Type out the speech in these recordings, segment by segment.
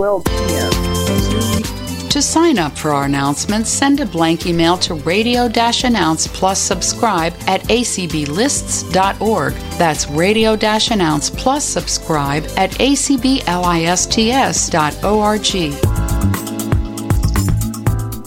12 p.m. To sign up for our announcements, send a blank email to radio announce plus subscribe at acblists.org. That's radio announce plus subscribe at acblists.org.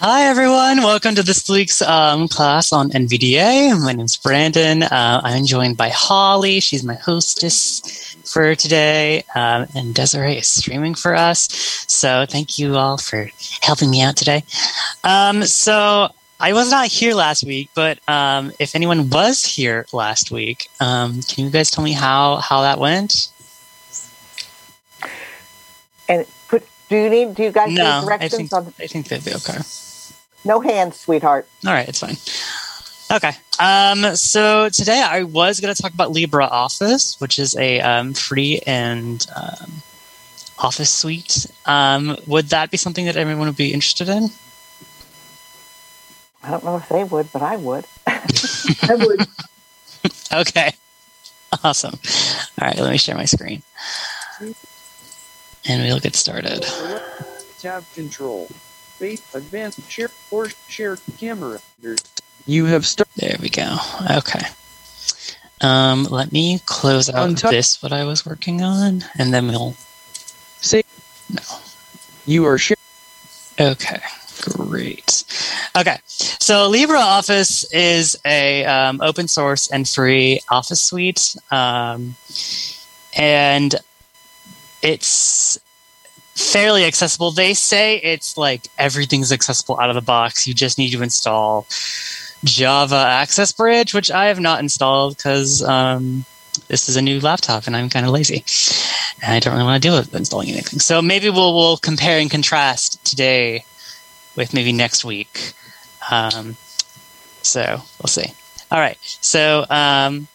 Hi, everyone. Welcome to this week's um, class on NVDA. My name is Brandon. Uh, I'm joined by Holly. She's my hostess for today. Um, and Desiree is streaming for us. So thank you all for helping me out today. Um, so I was not here last week, but um, if anyone was here last week, um, can you guys tell me how, how that went? And put, do you need, do you guys no, need directions I think, on? I think they'd be okay. No hands, sweetheart. All right, it's fine. Okay. Um, so today I was going to talk about LibreOffice, which is a um, free and um, office suite. Um, would that be something that everyone would be interested in? I don't know if they would, but I would. I would. okay. Awesome. All right, let me share my screen. And we'll get started. Tab control. Space advanced share or share camera. You have started. There we go. Okay. Um, let me close out Untouch- this what I was working on, and then we'll. Say No. you are sharing. Okay, great. Okay, so LibreOffice is a um, open source and free office suite, um, and it's fairly accessible. They say it's like everything's accessible out of the box. You just need to install Java Access Bridge, which I have not installed because um, this is a new laptop and I'm kind of lazy and I don't really want to deal with installing anything. So maybe we'll we'll compare and contrast today with maybe next week. Um, so we'll see. All right. So um,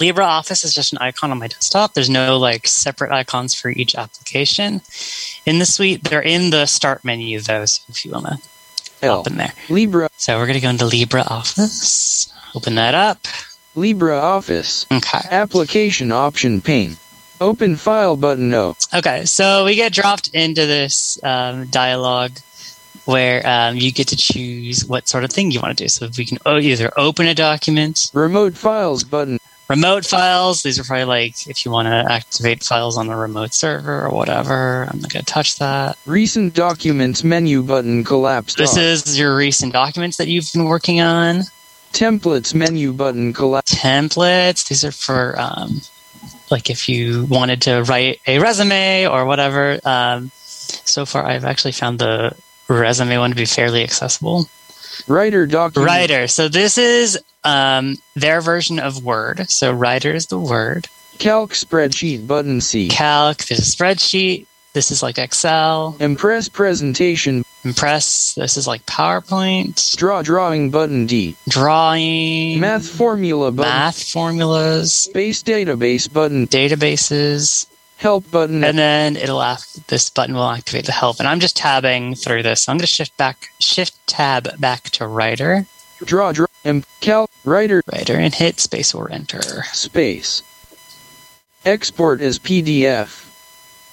LibreOffice is just an icon on my desktop. There's no like separate icons for each application in the suite. They're in the start menu though. So if you want to L. open there. Libra So we're going to go into LibreOffice. Open that up. LibreOffice. Okay. Application option pane. Open file button no. Okay, so we get dropped into this um, dialogue where um, you get to choose what sort of thing you want to do. So we can either open a document, Remote files button. Remote files. These are probably like if you want to activate files on a remote server or whatever. I'm not going to touch that. Recent documents menu button collapsed This off. is your recent documents that you've been working on. Templates menu button collapsed. Templates. These are for um, like if you wanted to write a resume or whatever. Um, so far, I've actually found the resume one to be fairly accessible. Writer document. Writer. So this is um, their version of Word. So Writer is the word. Calc spreadsheet button C. Calc. There's a spreadsheet. This is like Excel. Impress presentation. Impress. This is like PowerPoint. Draw drawing button D. Drawing. Math formula button. Math formulas. Space database button. Databases. Help button. And then it'll act, this button will activate the help. And I'm just tabbing through this. I'm going to shift back, shift tab back to Writer. Draw draw. Im- Cal writer Writer and hit space or enter. space. Export as PDF.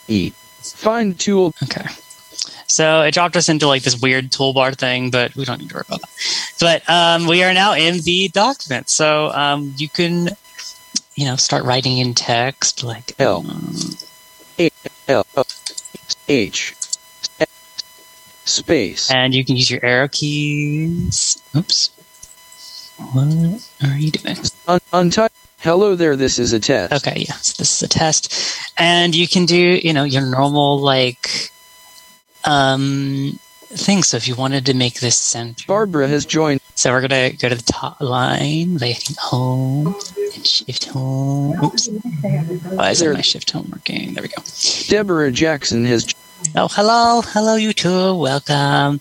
E. Find tool. Okay. So it dropped us into like this weird toolbar thing, but we don't need to worry about that. But um, we are now in the document. So um, you can, you know, start writing in text like L. um, L H space. and you can use your arrow keys. Oops. What are you doing? Un- untype. Hello there. This is a test. Okay, yeah. So this is a test. And you can do, you know, your normal like um thing. So if you wanted to make this center Barbara has joined. So we're gonna go to the top line by hitting home and shift home. Oops. Why isn't my shift home working? There we go. Deborah Jackson has. Oh, hello, hello, you two. Welcome.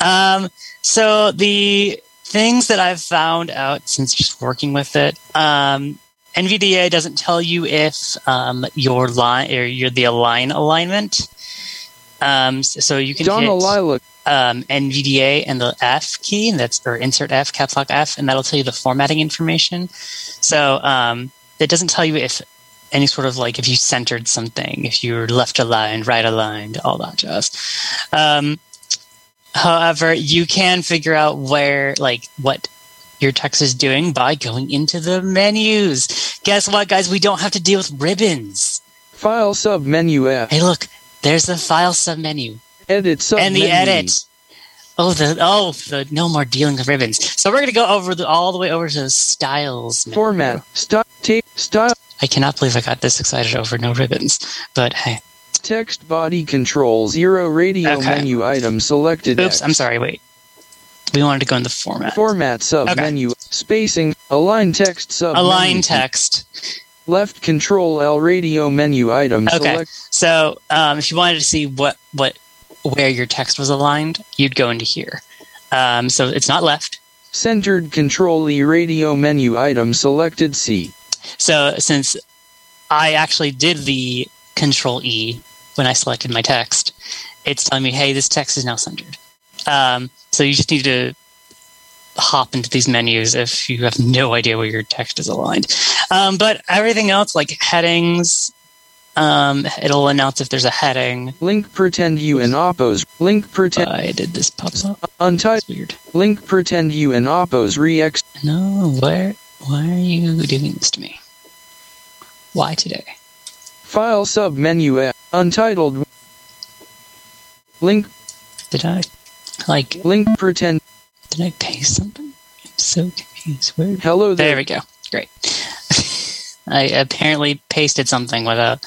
Um, so the things that I've found out since just working with it, um, NVDA doesn't tell you if um, your line or your the align alignment Um, so you can Donna hit um, NVDA and the F key, and that's or insert F, caps lock F, and that'll tell you the formatting information. So um, it doesn't tell you if any sort of like if you centered something, if you're left aligned, right aligned, all that jazz. Um, however, you can figure out where like what your text is doing by going into the menus. Guess what, guys? We don't have to deal with ribbons. File sub menu F. Hey, look, there's the file submenu Edit sub menu. and the menu. edit. Oh, the oh, the no more dealing with ribbons. So we're gonna go over the all the way over to the styles. menu. Format. Style. Tape. Style. I cannot believe I got this excited over no ribbons. But hey, Text body control. Zero radio Okay. menu item selected. oops, X. I'm sorry. Wait, we wanted to go in the format. Format sub Okay. menu. Spacing. Align text sub. Align text. Left control L radio menu item Okay. select. So um, if you wanted to see what what where your text was aligned, you'd go into here. Um, so it's not left. Centered control E radio menu item selected C. So since I actually did the Control E when I selected my text, it's telling me, "Hey, this text is now centered." Um, so you just need to hop into these menus if you have no idea where your text is aligned. Um, but everything else, like headings, um, it'll announce if there's a heading. Link pretend you and oppose. Link pretend I did this pops up. untitled. Weird. Link pretend you and oppose rex. No, where why are you doing this to me? Why today? File sub menu F. Untitled. Link Did I like link pretend. Did I paste something? I'm so confused. Where? Hello there. There we go. Great. I apparently pasted something without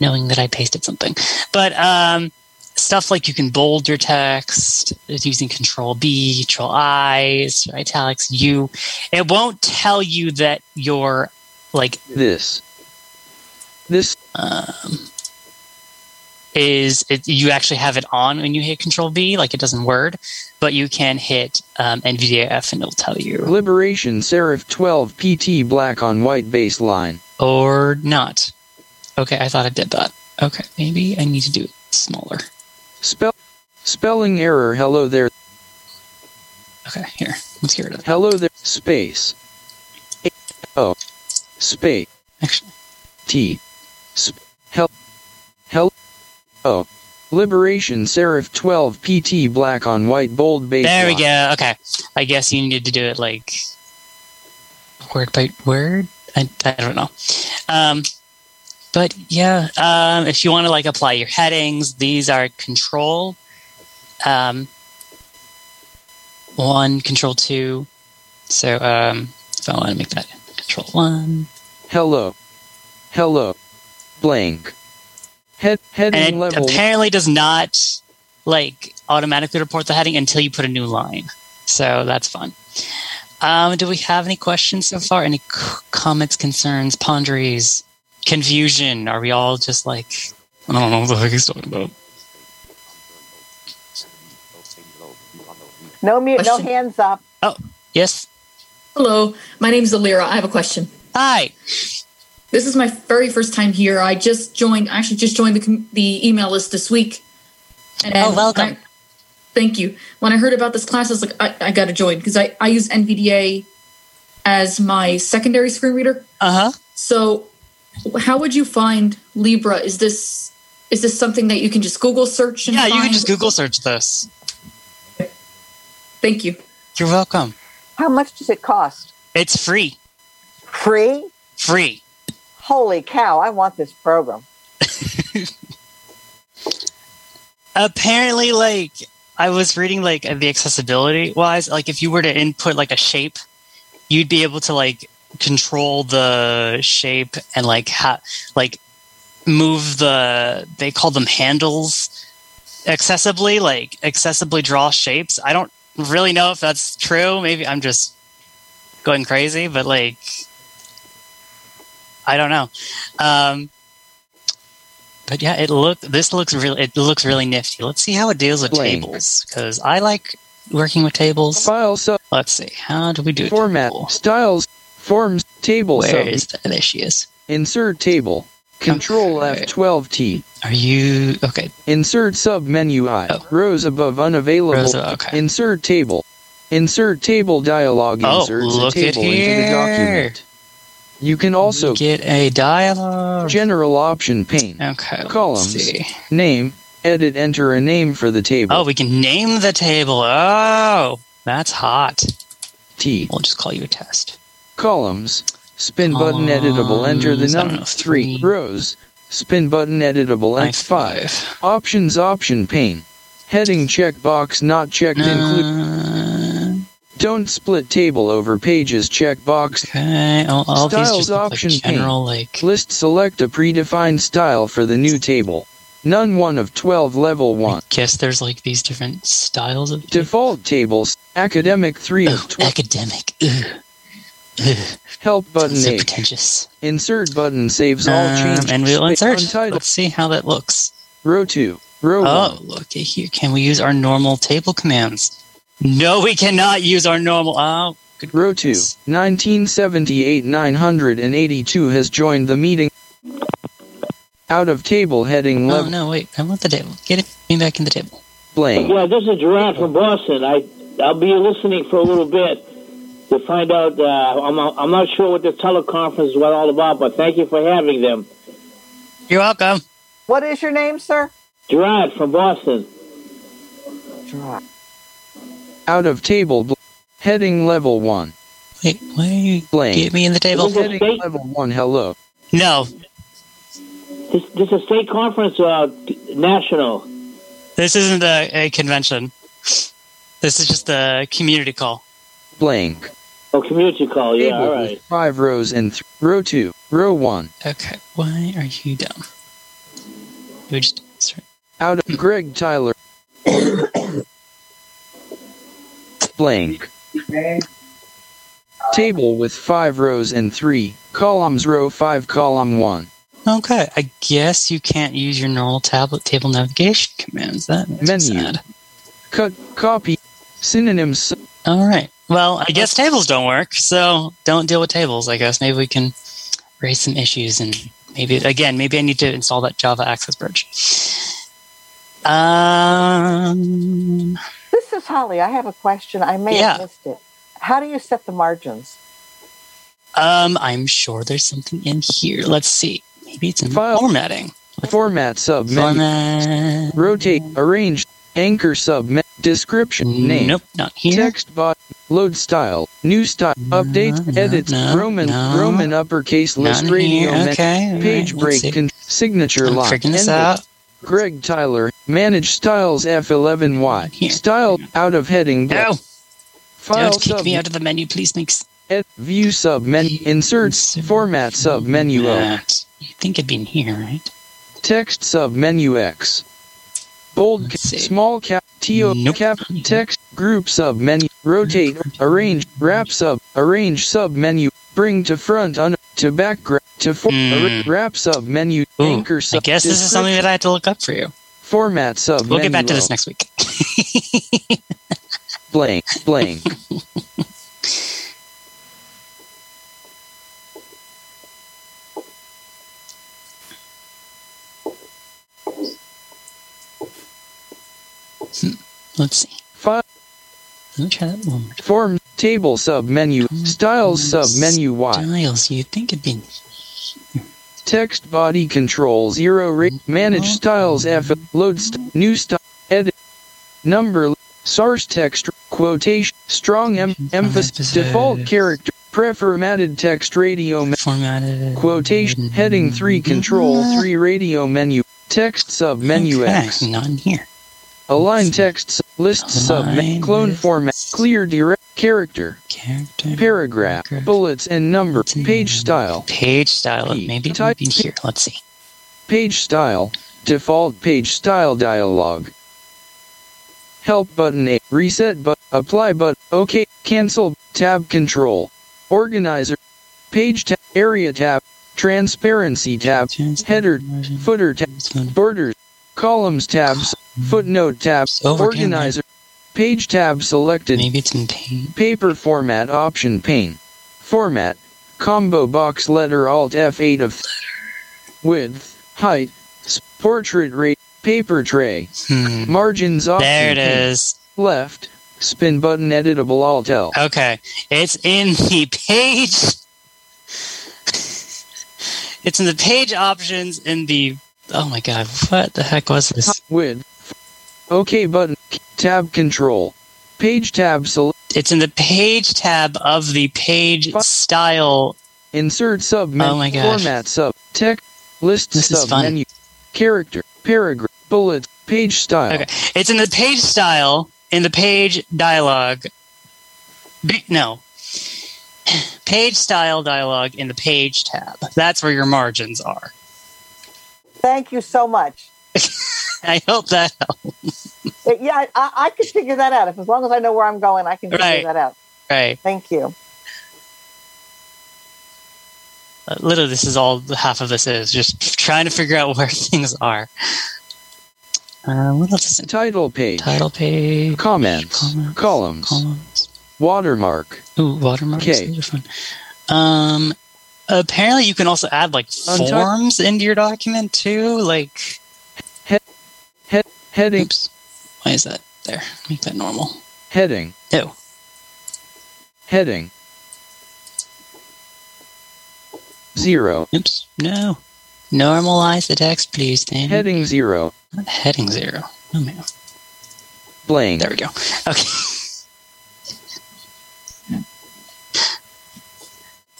knowing that I pasted something. But um, stuff like you can bold your text It's using Control B, Control I, italics U. It won't tell you that you're like This. This um, is it, you actually have it on when you hit Control B, like it does in Word, but you can hit um, NVDAF and it'll tell you, Liberation Serif 12 PT black on white baseline. or not. Okay, I thought I did that. Okay, maybe I need to do it smaller. Spell spelling error. Hello there. Okay, here, let's get rid of that. Hello there. Space. Oh. Space. Actually, T. Sp- hel. Hel. O. Liberation Serif 12 PT black on white bold baseline. there we go. Okay, I guess you needed to do it like word by word. I, I don't know. Um, but yeah, um, if you want to like apply your headings, these are control um, one, control two. So um, if I want to make that control one, Hello. Hello. Blank. Head heading and it level. apparently does not like automatically report the heading until you put a new line. So that's fun. Um, do we have any questions so far? Any c- comments, concerns, ponderies, confusion? Are we all just like, I don't know what the heck he's talking about? No mute, no hands up. Oh, yes. Hello, my name's Alira. I have a question. Hi. This is my very first time here. I just joined. I actually just joined the the email list this week. And Oh, welcome. I- thank you. When I heard about this class, I was like, I, I got to join because I, I use NVDA as my secondary screen reader. Uh huh. So, how would you find Libra? Is this is this something that you can just Google search? And Yeah, you can just Google search this. Thank you. You're welcome. How much does it cost? It's free. Free? Free. Holy cow, I want this program. apparently like i was reading like the accessibility wise like if you were to input like a shape you'd be able to like control the shape and like ha- like move the they call them handles accessibly like accessibly draw shapes i don't really know if that's true maybe i'm just going crazy but like i don't know um but yeah, it look this looks really it looks really nifty. Let's see how it deals with Blank. tables because I like working with tables. File sub Let's see how do we do a format table? styles forms table Where sub is that? There she is. insert table Control Okay. F12T. Are you okay? Insert sub menu I. Oh. Rows above unavailable. Rows okay. Insert table. Insert table dialog Oh, inserts a look at table into the document. You can also get a dialogue. general option pane. Okay. Columns. Name. Edit enter a name for the table. Oh, we can name the table. Oh, that's hot. T. We'll just call you a test. Columns. Spin button editable. Enter the Columns, I don't number three. Rows. Spin button editable. And five. Options option pane. Heading checkbox not checked include. Uh, Don't split table over pages checkbox. okay. All, all these Styles option like general, like List select a predefined style for the new table. None 1 of 12 level 1. guess there's like these different styles of Default tables. Academic 3 of 12. academic. Ugh. Ugh. Help button so pretentious. Insert button saves all Um, changes. and we'll insert. Untitled. Let's see how that looks. Row 2. Row Oh, 1. look at here. Can we use our normal table commands? No, we cannot use our normal. Oh, good Row 2. 1978 982 has joined the meeting. Out of table heading Oh no, wait. I want the table. Get it me back in the table. blank. Yeah, this is Gerard from Boston. I I'll be listening for a little bit to find out. Uh, I'm I'm not sure what the teleconference is all about, but thank you for having them. You're welcome. What is your name, sir? Gerard from Boston. Gerard. Out of table bl- heading level 1. Wait, why are you Blank. get me in the table? Is Heading State- level 1 hello. No, This this is a state conference, uh, national. this isn't a, a convention. This is just a community call. Blank. Oh, community call. Yeah, Table all with right. five rows and th- row 2. Row 1. Okay, why are you dumb? You would just sorry. Out of Greg Tyler. Blank. Table with five rows and three columns. Row five, column one. Okay, I guess you can't use your normal tablet table navigation commands. That makes me Menu. sad. Cut, copy, synonyms. All right. Well, I guess tables don't work, so don't deal with tables. I guess maybe we can raise some issues and maybe again, maybe I need to install that Java Access Bridge. Um, This is Holly. I have a question. I may Yeah. have missed it. How do you set the margins? um, I'm sure there's something in here. Let's see. Maybe it's in File. formatting. Format sub menu. Format. Rotate, arrange, anchor sub me- description name. Nope, not here. Text bot, load style, new style, updates, no, edits, no, Roman, no. Roman uppercase list, radio, Okay. page right, break, con- signature I'm line. figuring this end out. Greg Tyler, manage styles F11Y. Here. Style out of heading. No, File don't kick sub me out of the menu, please. Makes ed, view sub menu inserts format sub menu. You think it'd be in here, right? text sub menu X bold ca- small cap to Nope. cap text group sub menu rotate arrange wrap sub arrange sub menu bring to front un, to background to for, Hmm. wrap sub menu Ooh, anchor sub. I guess this is something that I have to look up for you. Format sub We'll get back to this next week. blank blank hmm, Let's see. File Let me try that one more time. form table sub menu styles sub menu Y Styles. You think it'd be Text body control zero rate manage styles F load st- new style edit number source text quotation strong em- emphasis default character preformatted text radio formatted quotation heading 3 control 3 radio menu text sub menu okay, X. in here. align text list sub clone format clear direct character Character. paragraph bullets and number page style Page style. P. Maybe it Type in here. Let's see. Page style. Default page style dialog. Help button A. Reset but apply but OK. Cancel tab control. Organizer. Page tab. Area tab. Transparency tab. Header. Footer tab. Borders. Columns tabs. Footnote tabs. Organizer. Page tab selected. Maybe it's in. Paper format option pane. Format. Combo box letter Alt F8 of width, height, portrait rate, paper tray, Hmm. margins option. There it pink, is. Left, spin button editable alt L. Okay, it's in the page. it's in the page options in the. Oh my god, what the heck was this? Width. OK button. Tab control. Page tab select. It's in the page tab of the page style. Insert sub oh menu. Oh my gosh. Format sub. Text. List This is sub fun. menu. Character. Paragraph. Bullet. Page style. Okay, it's in the page style in the page dialogue. Be- no, page style dialogue in the page tab. That's where your margins are. Thank you so much. I hope that helps. Yeah, I, I could figure that out. If as long as I know where I'm going, I can figure Right. that out. Right. Thank you. Uh, literally, this is all the half of this is just trying to figure out where things are. Uh, what else is it? Title page. Title page. Comments. Comments. Columns. Columns. Watermark. Ooh, watermarks. Okay. Those are fun. Um, apparently, you can also add like Unti- forms into your document too. Like, Heading. oops, why is that there? Make that normal. Heading. No. Heading. Zero. Oops. No. Normalize the text, please, Dan. Heading zero. Not heading zero. Oh man. Blank. There we go. Okay.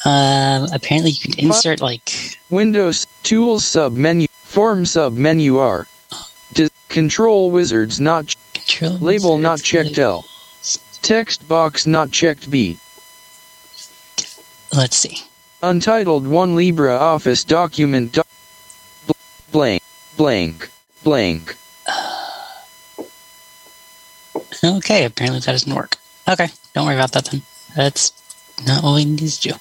Um, apparently, you can insert like Windows Tools sub menu. Form sub menu R. Control wizards not control label not checked L. Text box not checked B. Let's see. Untitled one LibreOffice document. doc- bl- blank. Blank. Blank. Okay, apparently that doesn't work. Okay, don't worry about that then. That's not what we need to do.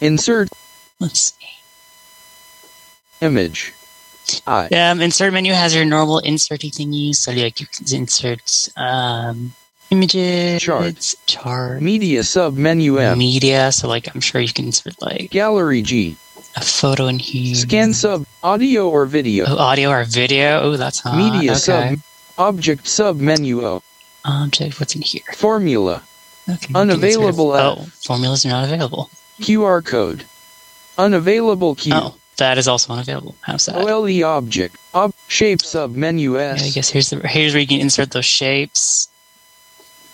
Insert Let's see. image. I. Um, insert menu has your normal inserty thingies, so like you can insert um, images, Charts. chart, Media sub menu M. media. So like I'm sure you can insert like Gallery G. a photo in here. Scan sub audio or video. Oh, audio or video. Oh, that's hot. Media okay. sub object sub menu O. Object. What's in here? Formula. Okay. Unavailable. Oh, formulas are not available. QR code. Unavailable Q. Oh, that is also unavailable. How sad. OLE object. Ob shape sub menu Yeah, I S. guess here's the here's where you can insert those shapes.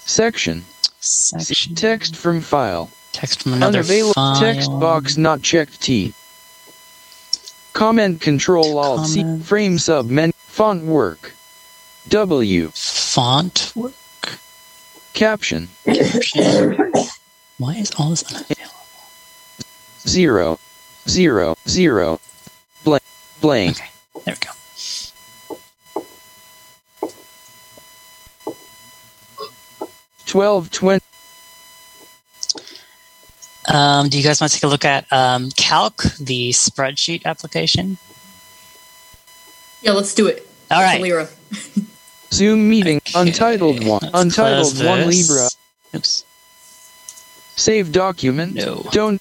Section. Section Text from file. text from another Unavailable file. text box not checked T. Comment control alt C. Frame sub menu. Font work. W. Font work. Caption. Caption. Why is all this unavailable? Zero. Zero. Zero. Blank. Blank. Okay, there we go. Twelve twenty. Um, do you guys want to take a look at um, Calc, the spreadsheet application? Yeah, let's do it. All right. Lyra. Zoom meeting. Okay, Untitled one. let's Untitled one. Libra. Oops. Save document. No. Don't.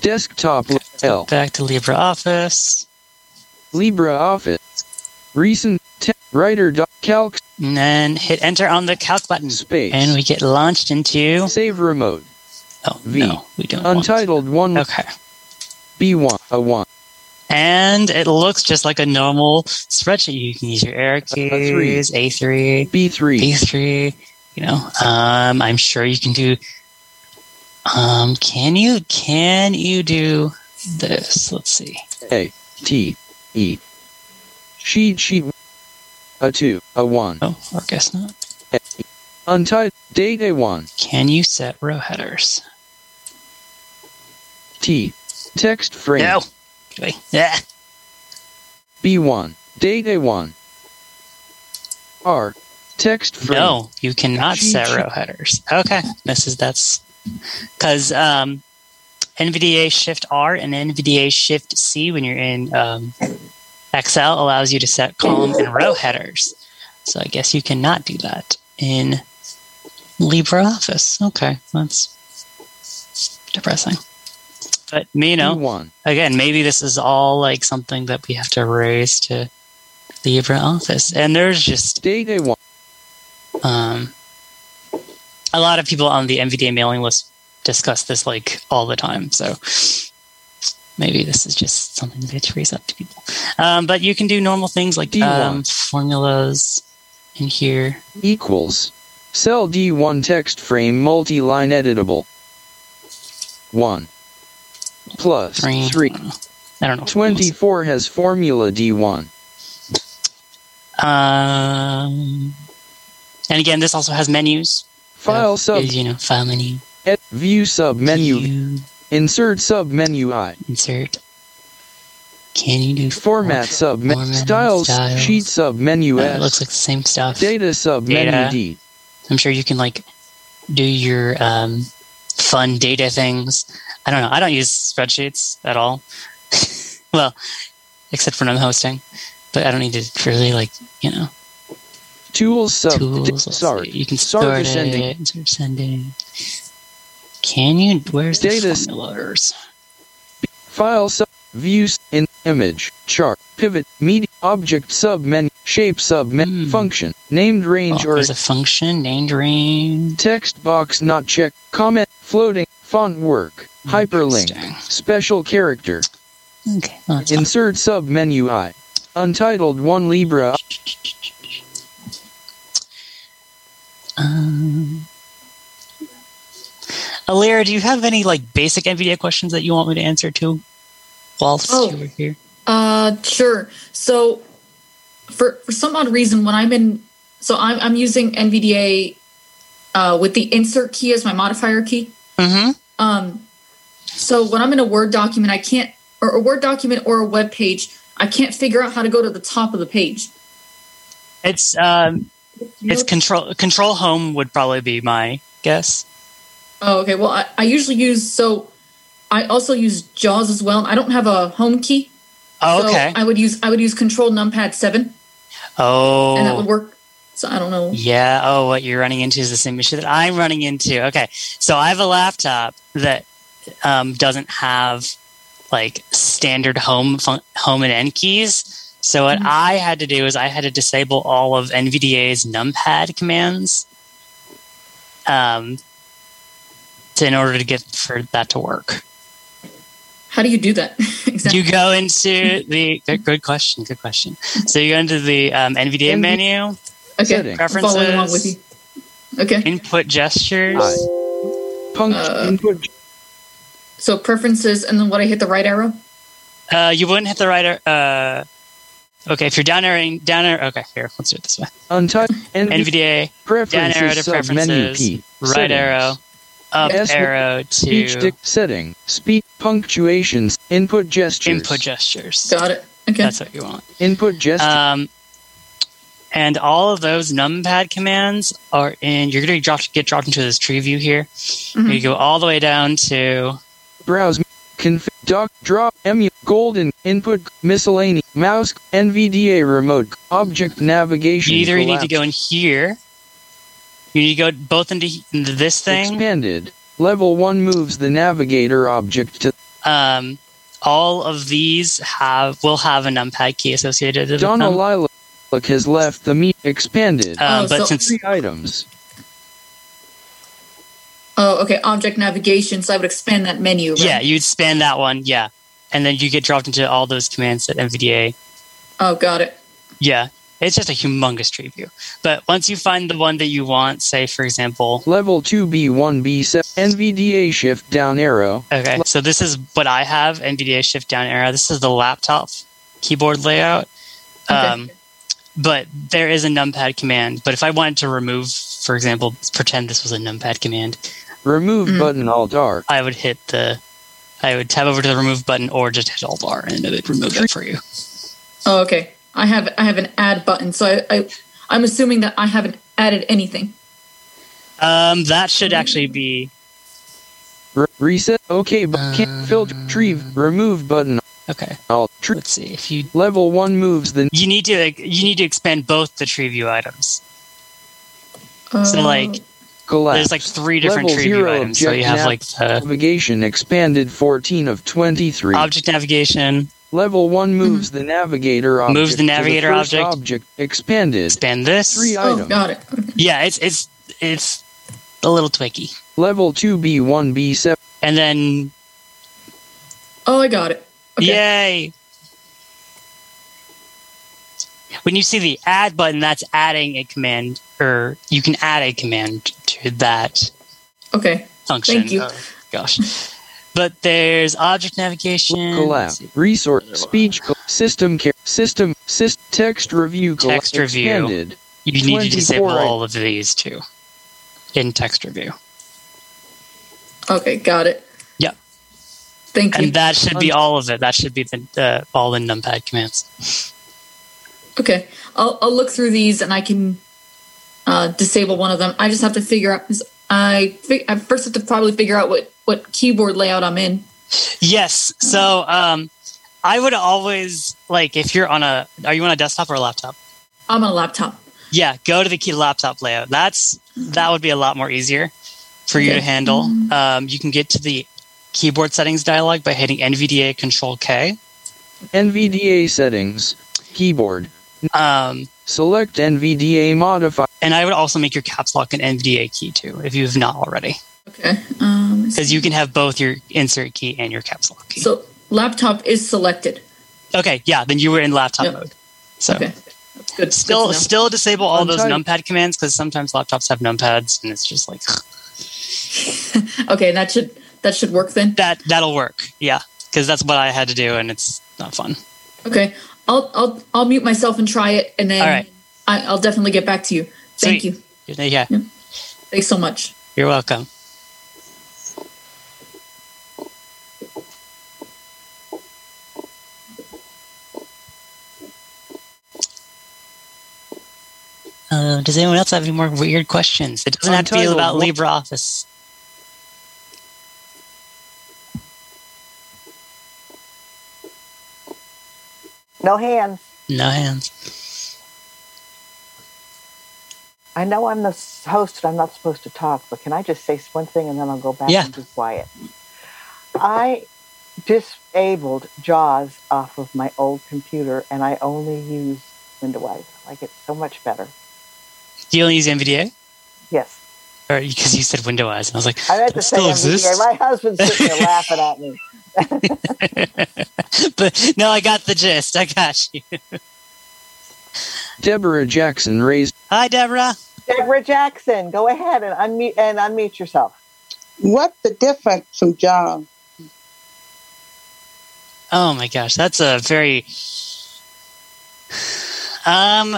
Desktop L. Back to LibreOffice. LibreOffice. Recent te- writer doc calc And then hit enter on the Calc button. space. And we get launched into. Save remote. Oh, V. no, we don't. want- Untitled one Okay. B1 a one. And it looks just like a normal spreadsheet. You can use your arrow keys, A3, B3. B3. You know, um, I'm sure you can do. Um, can you can you do this? Let's see. A T E. She she. A two a one. Oh, or guess not. Untitled date a one. Can you set row headers? T. Text frame. No. Okay. Yeah. B1. Date A1. R. Text frame. No, you cannot Cheat set sheet. row headers. Okay, this is that's because um, NVDA Shift R and NVDA Shift C when you're in um, Excel allows you to set column and row headers. So I guess you cannot do that in LibreOffice. Okay, that's depressing. But you know, D1. again, maybe this is all like something that we have to raise to LibreOffice. And there's just Data 1. um, a lot of people on the NVDA mailing list discuss this like all the time. So maybe this is just something that to raise up to people. Um, but you can do normal things like um, formulas in here. equals cell D1 text frame multi-line editable 1 plus Three. 3 I don't know. 24 has formula D1 Um, and again, this also has menus. File sub Is, you know, file menu. ed, view sub menu View, insert sub menu I insert. Can you do format sub me- Format, styles, styles. sheet sub menu Uh, S it looks like the same stuff. data sub Data. menu D I'm sure you can like do your um, fun data things. I don't know. I don't use spreadsheets at all. well, except when I'm hosting, but I don't need to really like you know tools sub tools. You can start descending. it. Start sending. Can you? Where's the Data s- formulas? file sub views in image chart pivot media object sub menu shape sub menu Hmm. function named range Oh, or there's a function named range. Text box not checked. Comment. Floating. Font work. Hyperlink. Special character. Okay, well. Insert sub menu I. Untitled 1 Libra. Alira, do you have any like basic NVDA questions that you want me to answer to whilst Oh. you were here? Uh, sure. So, for for some odd reason, when I'm in, so I'm I'm using NVDA uh, with the insert key as my modifier key. Mm-hmm. Um, so when I'm in a Word document, I can't, or a Word document or a web page, I can't figure out how to go to the top of the page. It's um, You it's control control home would probably be my guess. Oh, okay. Well, I, I usually use so. I also use JAWS as well. I don't have a home key. Oh, so okay. I would use I would use Control Numpad seven. Oh, and that would work. So I don't know. Yeah. Oh, what you're running into is the same issue that I'm running into. Okay. So I have a laptop that um, doesn't have like standard home fun- home and end keys. So what Mhm. I had to do is I had to disable all of NVDA's numpad commands um, to, in order to get for that to work. How do you do that exactly? You go into the good, good question. Good question. So you go into the um, NVDA NV menu, okay, setting. I'm along with you. Okay. input gestures. I. Punct. Uh, input. So preferences, and then what? I hit the right arrow. Uh, you wouldn't hit the right. ar- Uh, okay, if you're down arrowing down arrow. Okay, here, let's do it this way. Untitled. NV, NVDA preferences down arrow to sub menu preferences, P. right Settings. arrow, up S- arrow Speech to dic- setting. Speech punctuations. Input gestures. input gestures. Got it. Okay. That's what you want. Input gestures. Um, and all of those numpad commands are in. You're going to drop, get dropped into this tree view here. Mhm. You go all the way down to browse. Config. Doc. Drop. Emu. Golden. Input. Miscellany. Mouse. NVDA remote. Object navigation. Either you either need to go in here. You need to go both into, into this thing. Expanded. Level 1 moves the navigator object to um, all of these have will have a numpad key associated with Donna them. Lilac has left the meet expanded. Um, Oh, but so- since Three items. Oh, okay. Object navigation. So I would expand that menu. Right? yeah, you'd span that one, yeah, and then you get dropped into all those commands at NVDA. Oh, got it. Yeah, it's just a humongous tree view. But once you find the one that you want, say for example, Level 2B1B set. NVDA shift down arrow. okay, so this is what I have NVDA Shift Down Arrow. This is the laptop keyboard layout. Okay. Um, but there is a numpad command. But if I wanted to remove, for example, pretend this was a numpad command, Remove Mm. button alt R. I would hit the, I would tab over to the remove button or just hit Alt R and it would remove it for you. Oh, okay. I have I have an add button. So I, I I'm assuming that I haven't added anything. Um, that should actually be Re- reset. OK. But can't filter. Retrieve. Remove button okay. alt. let's see if you Level 1 moves Then you need to like, you need to expand both the tree view items. So Uh, like collapse. there's like three different Level tree view items. So you object have like the navigation expanded 14 of 23. object navigation, Level 1 mm-hmm. moves the navigator object. Moves the to navigator first object. object. Expanded. expand this. Three oh, items. got it. Yeah, it's it's it's a little twicky. Level 2B 1B7. And then Oh, I got it. Okay. yay. When you see the add button, that's adding a command, or you can add a command to that Okay. function. Thank you. Oh, gosh. But there's object navigation. Collapse. let's Resource. Speech. System. Care, system. Syst, text review. colla- Text review. Expanded. You need to disable all of these too in text review. Okay, got it. Yep. Thank you. And that should be all of it. That should be the uh, all the numpad commands. Okay, I'll I'll look through these and I can uh, disable one of them. I just have to figure out. I fi- I first have to probably figure out what what keyboard layout I'm in. Yes. So um, I would always like if you're on a are you on a desktop or a laptop? I'm on a laptop. Yeah, go to the key laptop layout. That's that would be a lot more easier for you to Okay. handle. Um, you can get to the keyboard settings dialog by hitting NVDA Control K. NVDA settings. Keyboard. Um, Select NVDA modify. and I would also make your caps lock an NVDA key too, if you have not already, Okay. Um, because you can have both your insert key and your caps lock key. so laptop is selected. okay, yeah, then you were in laptop Yep. mode. So Okay, good. still, good still disable all those Untype. numpad commands because sometimes laptops have numpads, and it's just like okay. That should that should work then. that. That'll work, yeah, because that's what I had to do, and it's not fun. Okay, I'll I'll I'll mute myself and try it, and then All right. I, I'll definitely get back to you. Thank Sweet. you. Yeah, Thanks so much. you're welcome. Uh, does anyone else have any more weird questions? It doesn't have to be about LibreOffice. No hands. No hands. I know I'm the host and I'm not supposed to talk, but can I just say one thing and then I'll go back Yeah. and be quiet? I disabled JAWS off of my old computer and I only use Windows. I like it so much better. Do you only use NVDA? Yes. Or because you said Windows, and I was like, I meant to that say still NVDA. exists. My husband's sitting there laughing at me. but no, I got the gist. I got you. Deborah Jackson raised. Hi, Deborah. Deborah Jackson, go ahead and unmute and unmute yourself. What's the difference from JAWS? Oh my gosh, that's a very um.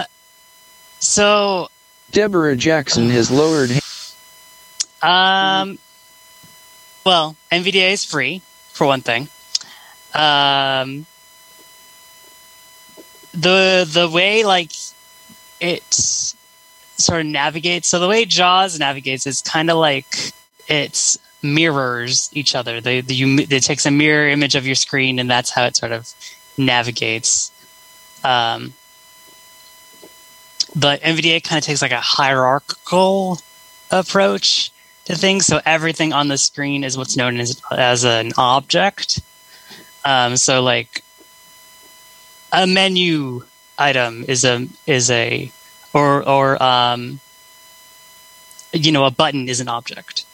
So Deborah Jackson has lowered. um, well, NVDA is free for one thing. Um, the the way like it sort of navigates. So the way Jaws navigates is kind of like it mirrors each other. They, the, you, it takes a mirror image of your screen, and that's how it sort of navigates. Um, but NVDA kind of takes like a hierarchical approach to things. So everything on the screen is what's known as as an object. Um, so like a menu item is a is a or or um, you know a button is an object.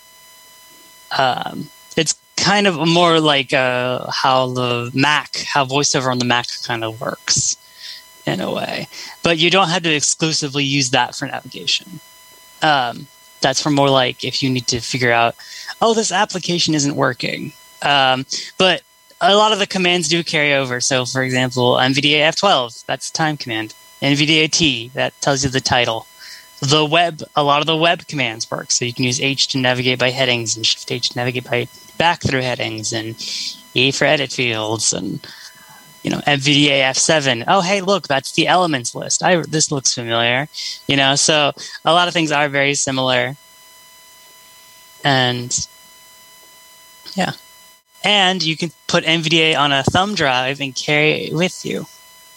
Um, it's kind of more like uh, how the Mac, how VoiceOver on the Mac kind of works in a way, but you don't have to exclusively use that for navigation. Um, that's for more like if you need to figure out, oh, this application isn't working. Um, but a lot of the commands do carry over. So, for example, NVDA F12, that's a time command. NVDA T, that tells you the title. The web, a lot of the web commands work. So you can use H to navigate by headings and Shift H to navigate by back through headings and E for edit fields and you know NVDA F7. Oh, hey, look, that's the elements list. I this looks familiar. You know, so a lot of things are very similar. And yeah. and you can put NVDA on a thumb drive and carry it with you,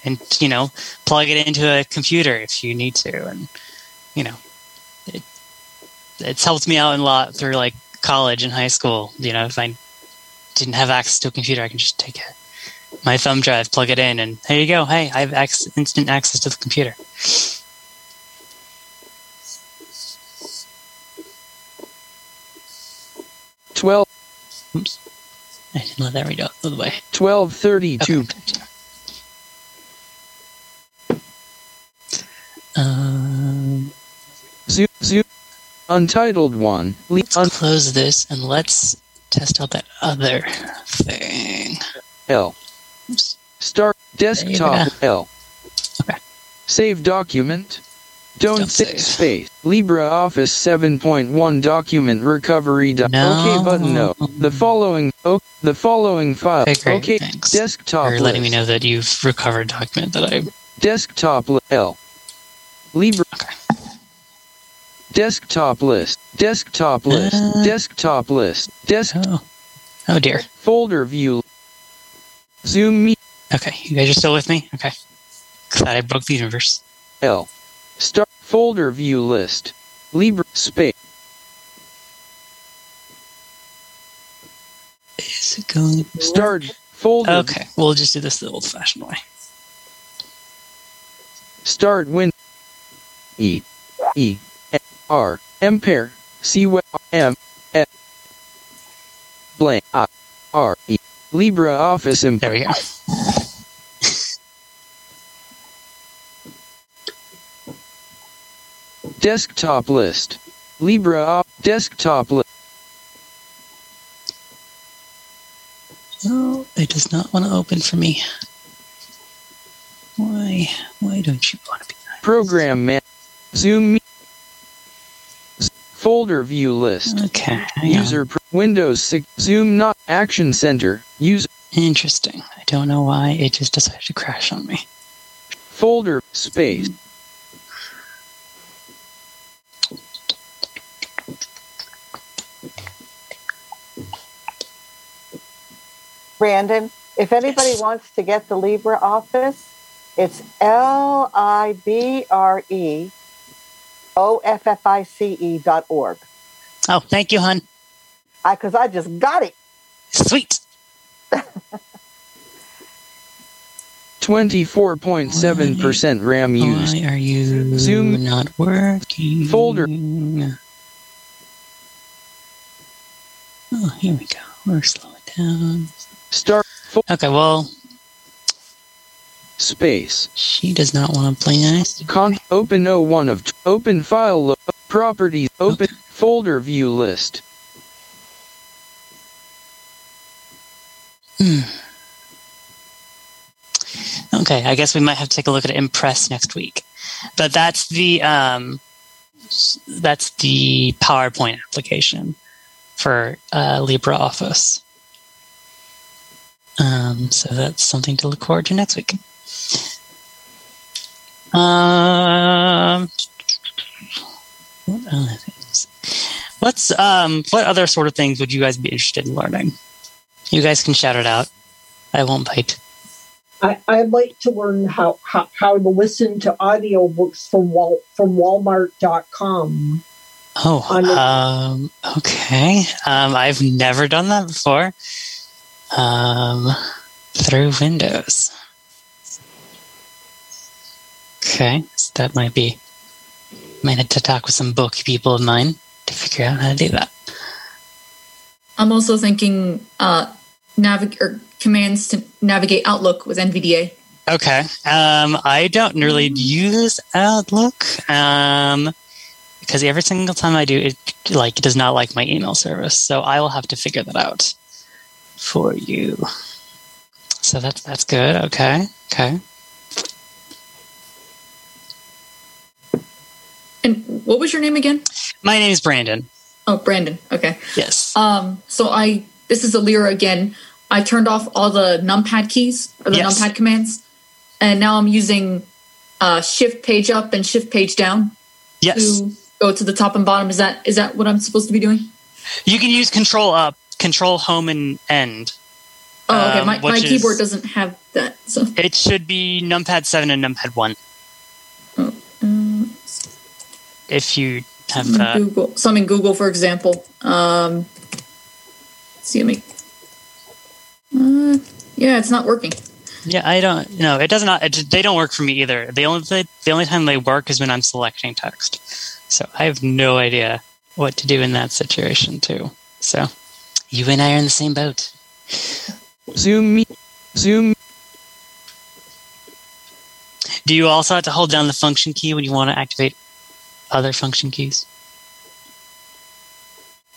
and you know, plug it into a computer if you need to, and you know, it it's helped me out a lot through like college and high school. You know, if I didn't have access to a computer, I can just take it, my thumb drive, plug it in, and there you go. Hey, I have ac- instant access to the computer. Twelve. Oops. I didn't let that read out the way. 1232. Um, Zoom, zoom. Untitled one. Le- let's un- close this and let's test out that other thing. L. Start desktop L. Save document. Don't, Don't save space. LibreOffice 7.1 document recovery. Do- No. Okay button no. The following oh, the following file. Okay, great. okay Thanks desktop for letting me know that you've recovered document that I. Desktop L. Libre. Okay. Desktop list. Desktop list. Uh. Desktop list. Desk Oh. Oh dear. folder view. Zoom me Okay, you guys are still with me? Okay. Glad I broke the universe. L. Start folder view list. Libre space. Is it going to Start folder. Okay, we'll just do this the old fashioned way. Start win. E. E. R. Ampere. C. W. M. F. Blank. I. R. E. LibreOffice imp. There we go. Desktop list. LibreOffice desktop list. No, it does not want to open for me. Why? Why don't you want to be nice? Program man. Zoom me. Z- Folder view list. Okay. hang on. User pr- Windows 6. Zoom not Action Center. Use Interesting. I don't know why it just decided to crash on me. folder space. Brandon, if anybody Yes. wants to get the LibreOffice, it's L I B R E O F F I C E dot org. Oh, thank you, hon. I, because I just got it. Sweet. 24.7% RAM used. Why are you Zoom. not working? Folder. Oh, here we go. We're slowing down. Start fo- Okay, well, space. she does not want to play nice. Con open 01 of open file lo- properties open folder view list. Hmm. Okay, I guess we might have to take a look at Impress next week. But that's the um, that's the PowerPoint application for uh, LibreOffice. Um, so that's something to look forward to next week. Um, what other things? What's um, what other sort of things would you guys be interested in learning? You guys can shout it out. I won't bite. I, I'd like to learn how, how, how to listen to audiobooks from Wal, from Walmart.com. Oh, um, okay. Um, I've never done that before. Um, through Windows. Okay, so that might be. Might have to talk with some book people of mine to figure out how to do that. I'm also thinking uh, navig- or commands to navigate Outlook with NVDA. Okay. Um, I don't really use Outlook. Um, because every single time I do, it like it does not like my email service. So I will have to figure that out for you. So that's that's good. Okay. Okay. And what was your name again? My name is Brandon. Oh, Brandon. Okay. Yes. Um, so I this is Alira again. I turned off all the numpad keys or the Yes. numpad commands, and now I'm using uh, shift page up and shift page down Yes. to go to the top and bottom. Is that is that what I'm supposed to be doing? You can use Control Up Control Home and End. Oh, okay. um, My, my keyboard is- doesn't have that. So It should be numpad seven and numpad one. um, If you have I'm in that. Google. So I'm in Google, for example. Um, let's see, me. Uh, yeah, it's not working. Yeah, I don't. No, it does not. It, they don't work for me either. The only th- the only time they work is when I'm selecting text. So I have no idea what to do in that situation too. So you and I are in the same boat. Zoom. Zoom. Do you also have to hold down the function key when you want to activate other function keys?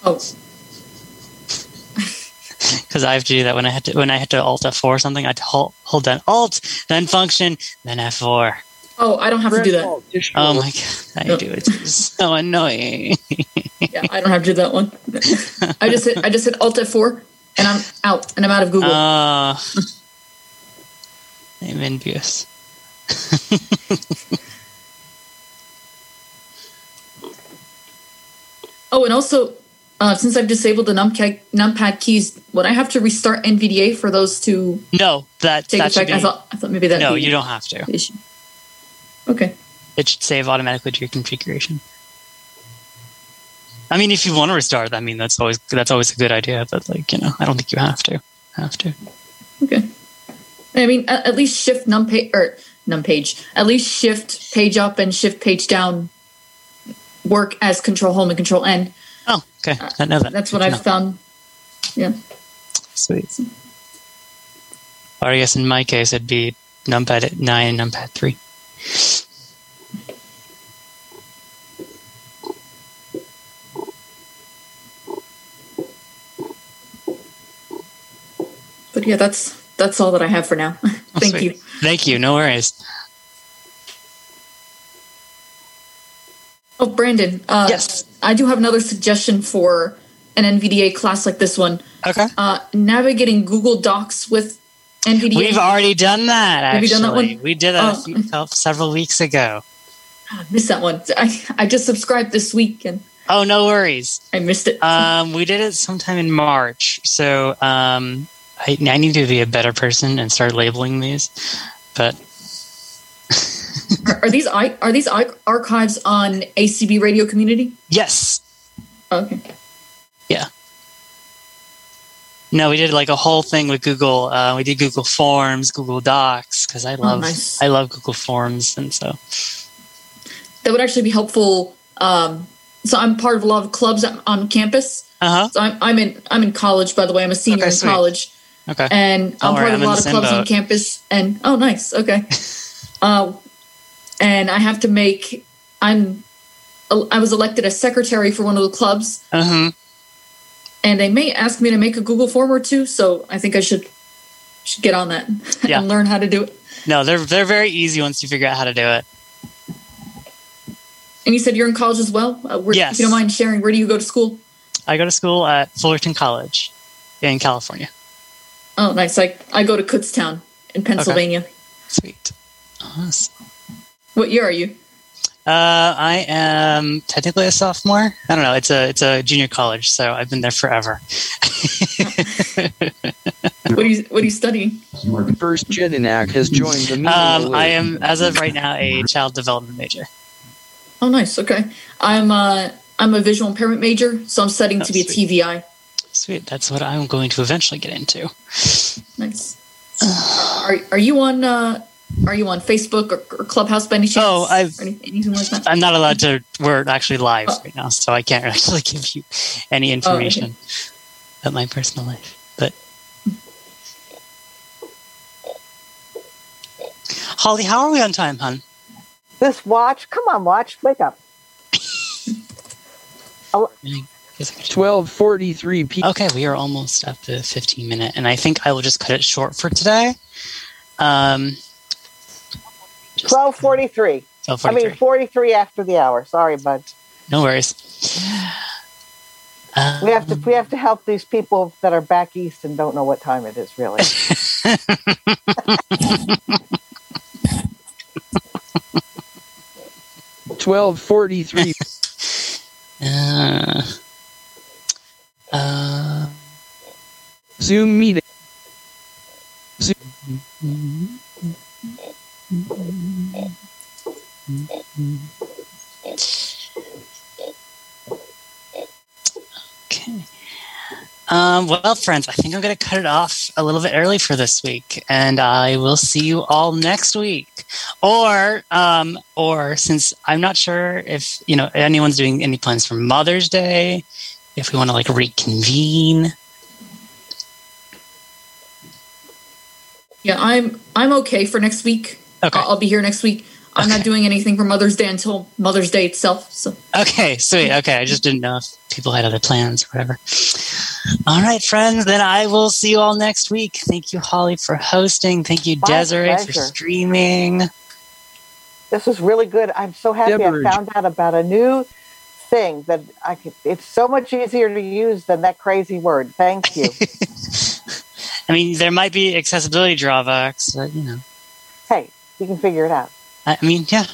Oh, Because I have to do that when I had to when I had to Alt F4 or something. I had to hold, hold down Alt, then Function, then F4. oh, I don't have to do that. Oh my god, I do it. It's so annoying. Yeah, I don't have to do that one. I just hit I just hit Alt F4 and I'm out and I'm out of Google. Uh, I'm envious. oh, and also uh, since I've disabled the numpad numpad keys, would I have to restart NVDA for those to No, that take that effect? be. I thought I thought maybe that. no, you don't have to. Issue. Okay. It should save automatically to your configuration. I mean, if you want to restart, I mean that's always that's always a good idea. But like you know, I don't think you have to. Have to. Okay. I mean, at, least shift num page or num page. At least shift page up and shift page down work as control home and control End. Oh, okay. Uh, I know that. That's what I've found. Yeah. Sweet. Or I guess in my case, it'd be numpad nine and numpad three. But yeah, that's that's all that I have for now. Oh, Thank Sweet. you. Thank you. No worries. Oh, Brandon. Uh, Yes. I do have another suggestion for an NVDA class like this one. Okay. Uh, navigating Google Docs with NVDA. We've already done that. Actually, Have you done that one? we did that a Oh. few, several weeks ago. I missed that one. I, I just subscribed this week and Oh, no worries. I missed it. Um, we did it sometime in March, so um, I, I need to be a better person and start labeling these. But are, these are these archives on ACB Radio Community? yes, Okay. yeah. No, we did like a whole thing with Google. Uh, we did Google Forms, Google Docs, because I love Oh, nice. I love Google Forms, and so That would actually be helpful. Um, so I'm part of a lot of clubs on- campus. uh huh. So I'm, I'm in I'm in college, by the way. I'm a senior Okay, in college, Okay. and Don't I'm worry, part of a lot of clubs on campus. And oh, nice. Okay. uh, and I have to make. I'm. I was elected a secretary for one of the clubs, Uh huh. and they may ask me to make a Google form or two. So I think I should should get on that Yeah. and learn how to do it. No, they're they're very easy once you figure out how to do it. And you said you're in college as well. Uh, where, Yes. If you don't mind sharing, where do you go to school? I go to school at Fullerton College in California. Oh, nice. I I go to Kutztown in Pennsylvania. Sweet. Awesome. What year are you? Uh, I am technically a sophomore. I don't know. It's a it's a junior college, so I've been there forever. What are you What are you studying? First gen Jedinak has joined the. Um, I am as of right now a child development major. Oh, nice. Okay. I'm uh I'm a visual impairment major, so I'm studying Oh, to be sweet. a TVI. Sweet. That's what I'm going to eventually get into. Nice. are Are you on uh Are you on Facebook or, or Clubhouse by any chance? Oh, I've- Or any, anything like that. I'm not allowed to. We're actually live Oh. right now, so I can't actually give you any information about my personal life. But Holly, how are we on time, hon? This watch, come on, watch, wake up. Yes, 12:43 p. Okay, we are almost at the 15 minute, and I think I will just cut it short for today. Um, just- Twelve forty-three. I mean, forty-three after the hour. Sorry, bud. no worries. Um, We have to we have to help these people that are back east and don't know what time it is. Really. Twelve forty-three. Uh, uh, Zoom meeting. Um, well, friends, I think I'm going to cut it off a little bit early for this week, and I will see you all next week. Or, um, or since I'm not sure if you know anyone's doing any plans for Mother's Day, if we want to like reconvene. Yeah, I'm I'm okay for next week. Okay. I'll, I'll be here next week. I'm not doing anything for Mother's Day until Mother's Day itself. So Okay, sweet. Okay, I just didn't know if people had other plans or whatever. All right, friends, then I will see you all next week. Thank you, Holly, for hosting. Thank you, My Desiree, for streaming. This was really good. I'm so happy Deborah. I found out about a new thing that I could. It's so much easier to use than that crazy word. Thank you. I mean, there might be accessibility drawbacks, but you know, hey, you can figure it out. I I mean, yeah,